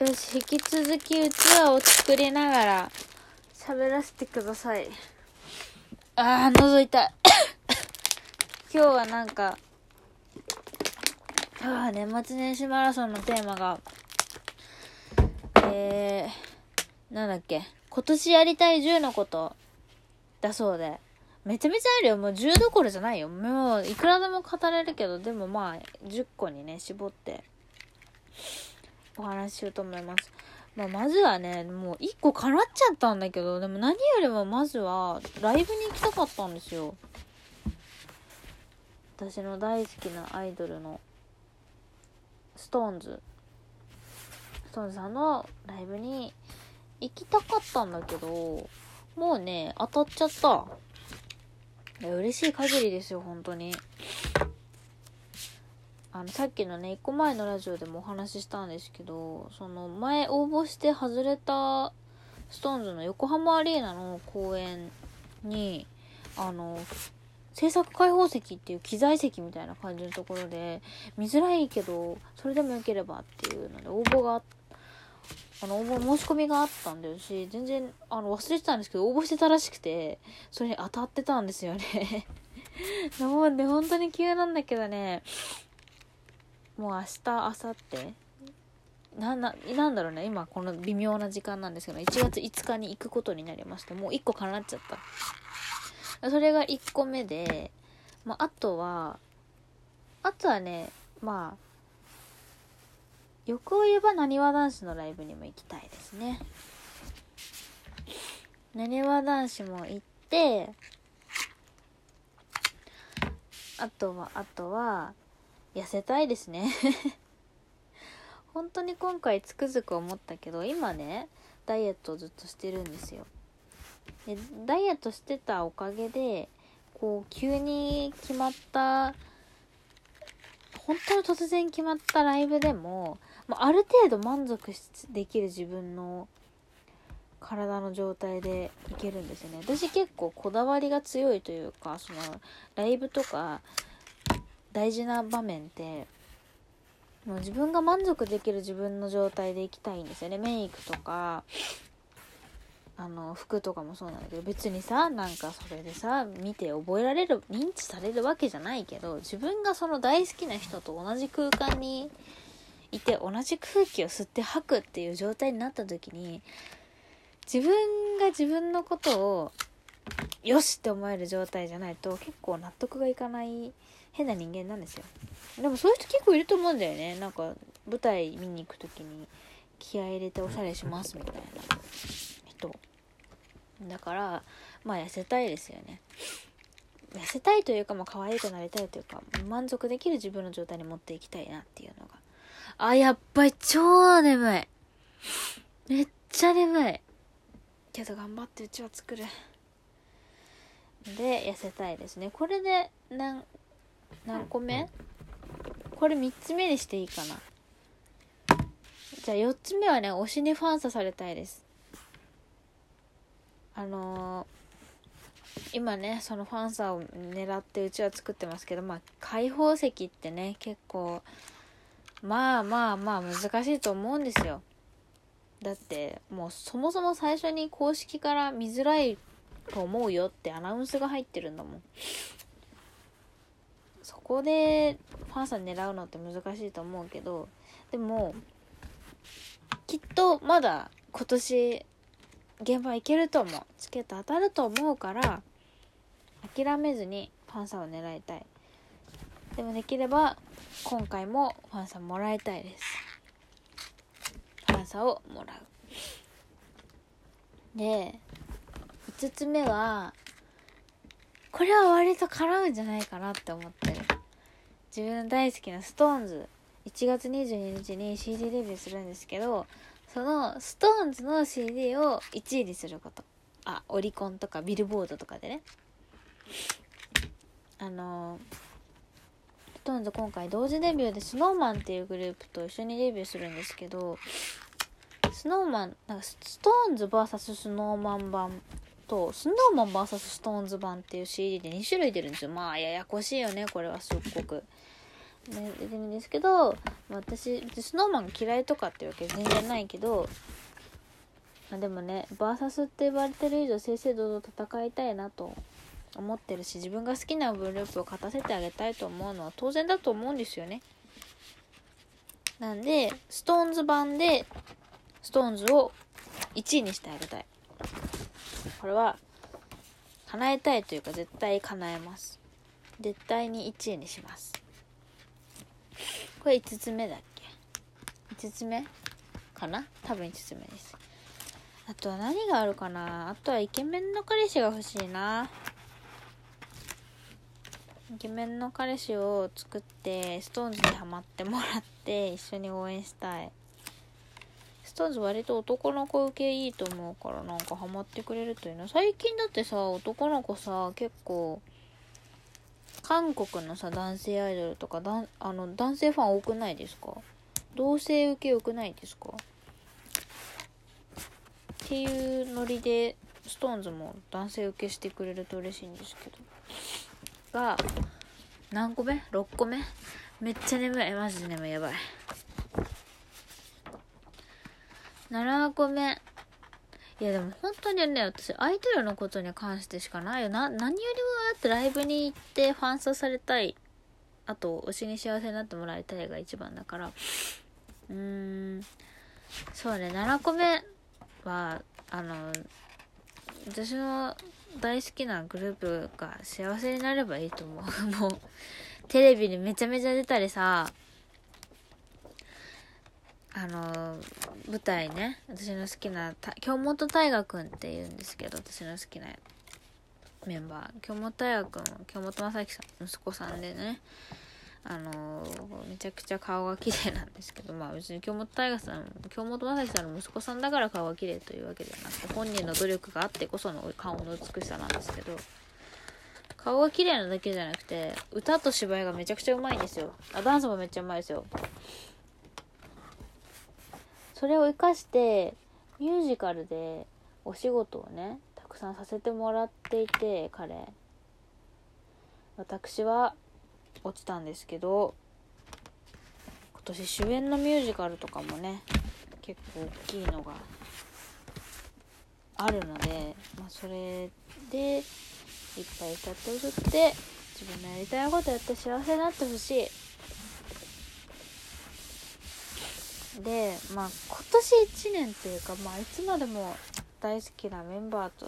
よし、引き続きうちわを作りながら喋らせてください。あー、覗いたい。今日はなんか、あー、年末年始マラソンのテーマが、えー、なんだっけ、今年やりたい10のことだそうで。めちゃめちゃあるよ。もう10どころじゃないよ。もういくらでも語れるけど、でもまあ、10個にね、絞ってお話しようと思います。まあ、まずはね、もう1個叶っちゃったんだけど、でも何よりもまずはライブに行きたかったんですよ。私の大好きなアイドルの SixTONES。SixTONESさんのライブに行きたかったんだけど、もうね、当たっちゃった。いや嬉しい限りですよ、本当に。あの、さっきのね、一個前のラジオでもお話ししたんですけど、その、前応募して外れた、ストーンズの横浜アリーナの公演に、あの、制作開放席っていう機材席みたいな感じのところで、見づらいけど、それでもよければっていうので、応募があの、応募申し込みがあったんだよし、全然、あの、忘れてたんですけど、応募してたらしくて、それに当たってたんですよね。もうね、本当に急なんだけどね、もう明日、明後日、な、な、なんだろうね、今この微妙な時間なんですけど、1月5日に行くことになりまして、もう1個叶っちゃった。それが1個目で、まあ、あとは、あとはね、まあ、欲を言えばなにわ男子のライブにも行きたいですね。なにわ男子も行って、あとは、あとは、痩せたいですね 本当に今回つくづく思ったけど、今ね、ダイエットをずっとしてるんですよ。でダイエットしてたおかげで、こう、急に決まった、本当に突然決まったライブでも、まあ、る程度満足できる自分の体の状態でいけるんですよね私結構こだわりが強いというかそのライブとか大事な場面ってもう自分が満足できる自分の状態でいきたいんですよね。メイクとかあの服とかもそうなんだけど別にさなんかそれでさ見て覚えられる認知されるわけじゃないけど自分がその大好きな人と同じ空間にいて同じ空気を吸って吐くっていう状態になった時に自分が自分のことをよしって思える状態じゃないと結構納得がいかない変な人間なんですよでもそういう人結構いると思うんだよねなんか舞台見に行く時に気合入れておしゃれしますみたいな人だからまあ痩せたいですよね痩せたいというかまあ可愛くなりたいというか満足できる自分の状態に持っていきたいなっていうのがあ、やっぱり超眠い。めっちゃ眠い。けど頑張ってうちは作る。で、痩せたいですね。これで、何、何個目？これ3つ目にしていいかな。じゃあ4つ目はね、推しにファンサされたいです。あのー、今ね、そのファンサを狙ってうちは作ってますけど、まあ、開放席ってね、結構、まあまあまあ難しいと思うんですよ。だってもうそもそも最初に公式から見づらいと思うよってアナウンスが入ってるんだもん。そこでファンさん狙うのって難しいと思うけどでもきっとまだ今年現場行けると思う。チケット当たると思うから諦めずにファンさんを狙いたい。でもできれば今回もファンさんもらいたいです。ファンさんをもらう。で5つ目はこれは割と絡むんじゃないかなって思ってる。自分の大好きな SixTONES 1月22日に CD デビューするんですけどその SixTONES の CD を1位にすること。あオリコンとかビルボードとかでね。あのー SixTONES 今回同時デビューで snowman っていうグループと一緒にデビューするんですけど snowman なんかストーンズ VS スン版とスノーマン VS ストーンズ版っていう CD で2種類出るんですよ。まあややこしいよねこれはすっごく。ね出てるんですけど私スノーマンが嫌いとかっていうわけ全然ないけどまあでもねバーサスって言われてる以上正々堂々戦いたいなと思ってるし自分が好きなグループを勝たせてあげたいと思うのは当然だと思うんですよね。なんでストーンズ版でストーンズを1位にしてあげたい。これは叶えたいというか絶対叶えます。絶対に1位にします。これ5つ目だっけ？5つ目？かな？多分5つ目です。あとは何があるかな？あとはイケメンの彼氏が欲しいな。イケメンの彼氏を作ってストーンズにハマってもらって一緒に応援したい。ストーンズ割と男の子受けいいと思うからなんかハマってくれるといいな。最近だってさ男の子さ結構韓国のさ男性アイドルとかだあの男性ファン多くないですか？同性受け良くないですか？っていうノリで SixTONES も男性受けしてくれると嬉しいんですけど。が何個目 ?6 個目？めっちゃ眠い。マジで眠い。やばい。7個目いやでも本当にね私アイドルのことに関してしかないよ。な何よりもだってライブに行ってファンサされたい。あと推しに幸せになってもらいたいが一番だから。うーん。そうね7個目はあの私の大好きなグループが幸せになればいいと思う。もうテレビにめちゃめちゃ出たりさあの舞台ね。私の好きな京本大我くんっていうんですけど私の好きなメンバー。京本大我くん京本正樹さん息子さんでね。あのめちゃくちゃ顔が綺麗なんですけどまあ別に京本大我さん京本正樹さんの息子さんだから顔が綺麗というわけではなくて本人の努力があってこその顔の美しさなんですけど顔が綺麗なだけじゃなくて歌と芝居がめちゃくちゃうまいんですよ。あダンスもめっちゃうまいですよ。それを生かしてミュージカルでお仕事をねたくさんさせてもらっていて彼。私は落ちたんですけど今年主演のミュージカルとかもね結構大きいのがあるので、まあ、それでいっぱい歌って踊って自分のやりたいことやって幸せになってほしい。でまあ今年1年っていうかまあいつまでも大好きなメンバーと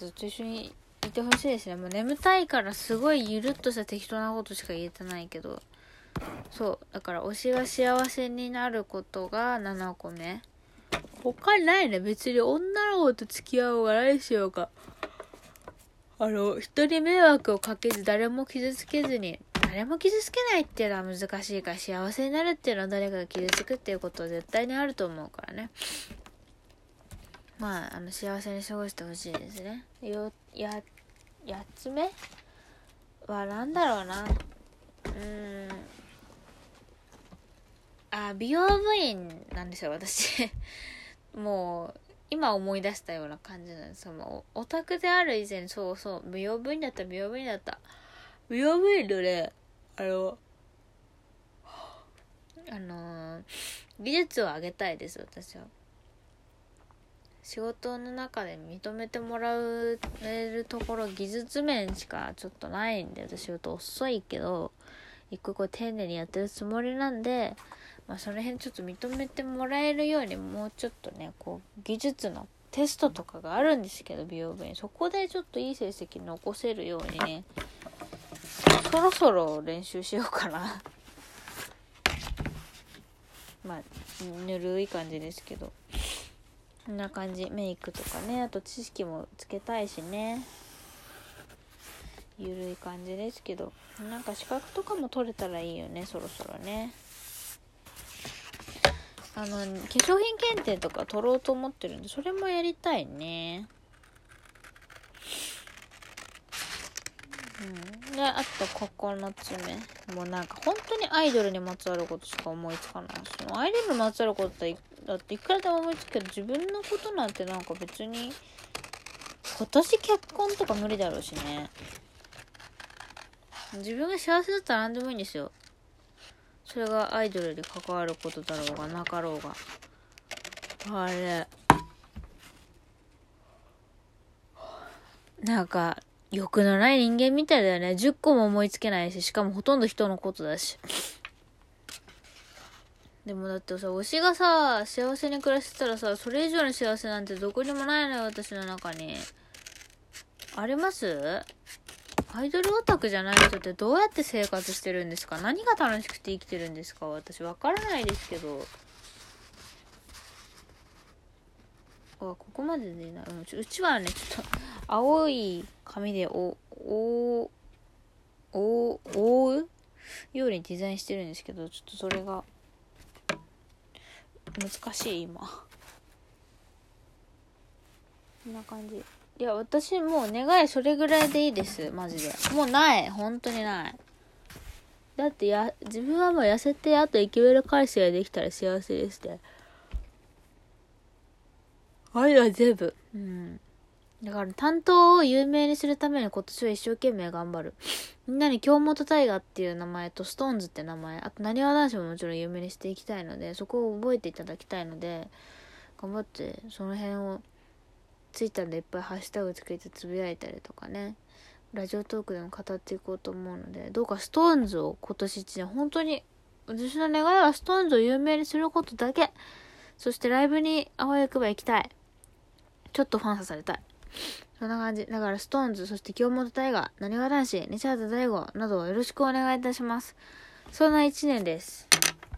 ずっと一緒にいてほしいですね。もう眠たいからすごいゆるっとした適当なことしか言えてないけど。そうだから推しが幸せになることが7個目他にないね。別に女の子と付き合おうが何しようかあの人に迷惑をかけず誰も傷つけずに誰も傷つけないっていうのは難しいから幸せになるっていうのは誰かが傷つくっていうことは絶対にあると思うからね。まああの幸せに過ごしてほしいですね。よや8つ目？は何だろうな。うん。あ美容部員なんですよ私。もう今思い出したような感じなんです。よオタクである以前そうそう美容部員だった美容部員だった。美容部員のね。あの、あのー、技術を上げたいです、私は。仕事の中で認めてもらえるところ、技術面しかちょっとないんで、私仕事遅いけど、一個一個丁寧にやってるつもりなんで、まあ、その辺ちょっと認めてもらえるようにもうちょっとね、こう、技術のテストとかがあるんですけど、美容部に。そこでちょっといい成績残せるようにね、そろそろ練習しようかな。まあぬるい感じですけど。こんな感じ。メイクとかね。あと知識もつけたいしね。ゆるい感じですけど。なんか資格とかも取れたらいいよね。そろそろね。あの化粧品検定とか取ろうと思ってるんでそれもやりたいね。うん、であと9つ目もうなんか本当にアイドルにまつわることしか思いつかないしアイドルにまつわることだっていくらでも思いつくけど自分のことなんてなんか別に今年結婚とか無理だろうしね。自分が幸せだったら何でもいいんですよ。それがアイドルに関わることだろうがなかろうが。あれ。なんか欲のない人間みたいだよね。10個も思いつけないししかもほとんど人のことだし。でもだってさ推しがさ幸せに暮らしてたらさそれ以上の幸せなんてどこにもないのよ私の中に。あります？アイドルオタクじゃない人ってどうやって生活してるんですか？何が楽しくて生きてるんですか？私わからないですけど。あここまででいいな、うん、うちはねちょっと青い紙でおおお覆う？ようにデザインしてるんですけどちょっとそれが難しい今。こんな感じ。いや私もう願いそれぐらいでいいですマジで。もうない。本当にない。だってや自分はもう痩せてあとイケメン彼氏ができたら幸せですって。あれは全部。うん。だから担当を有名にするために今年は一生懸命頑張る。みんなに京本大我っていう名前とストーンズって名前。あとなにわ男子ももちろん有名にしていきたいのでそこを覚えていただきたいので頑張ってその辺をツイッターでいっぱいハッシュタグつけてつぶやいたりとかね。ラジオトークでも語っていこうと思うのでどうかストーンズを今年1年本当に私の願いはストーンズを有名にすることだけ。そしてライブにあわよくば行きたい。ちょっとファンさされたい。そんな感じ。だから、ストーンズ、そして京本大我、なにわ男子、西畑大吾などをよろしくお願いいたします。そんな一年です。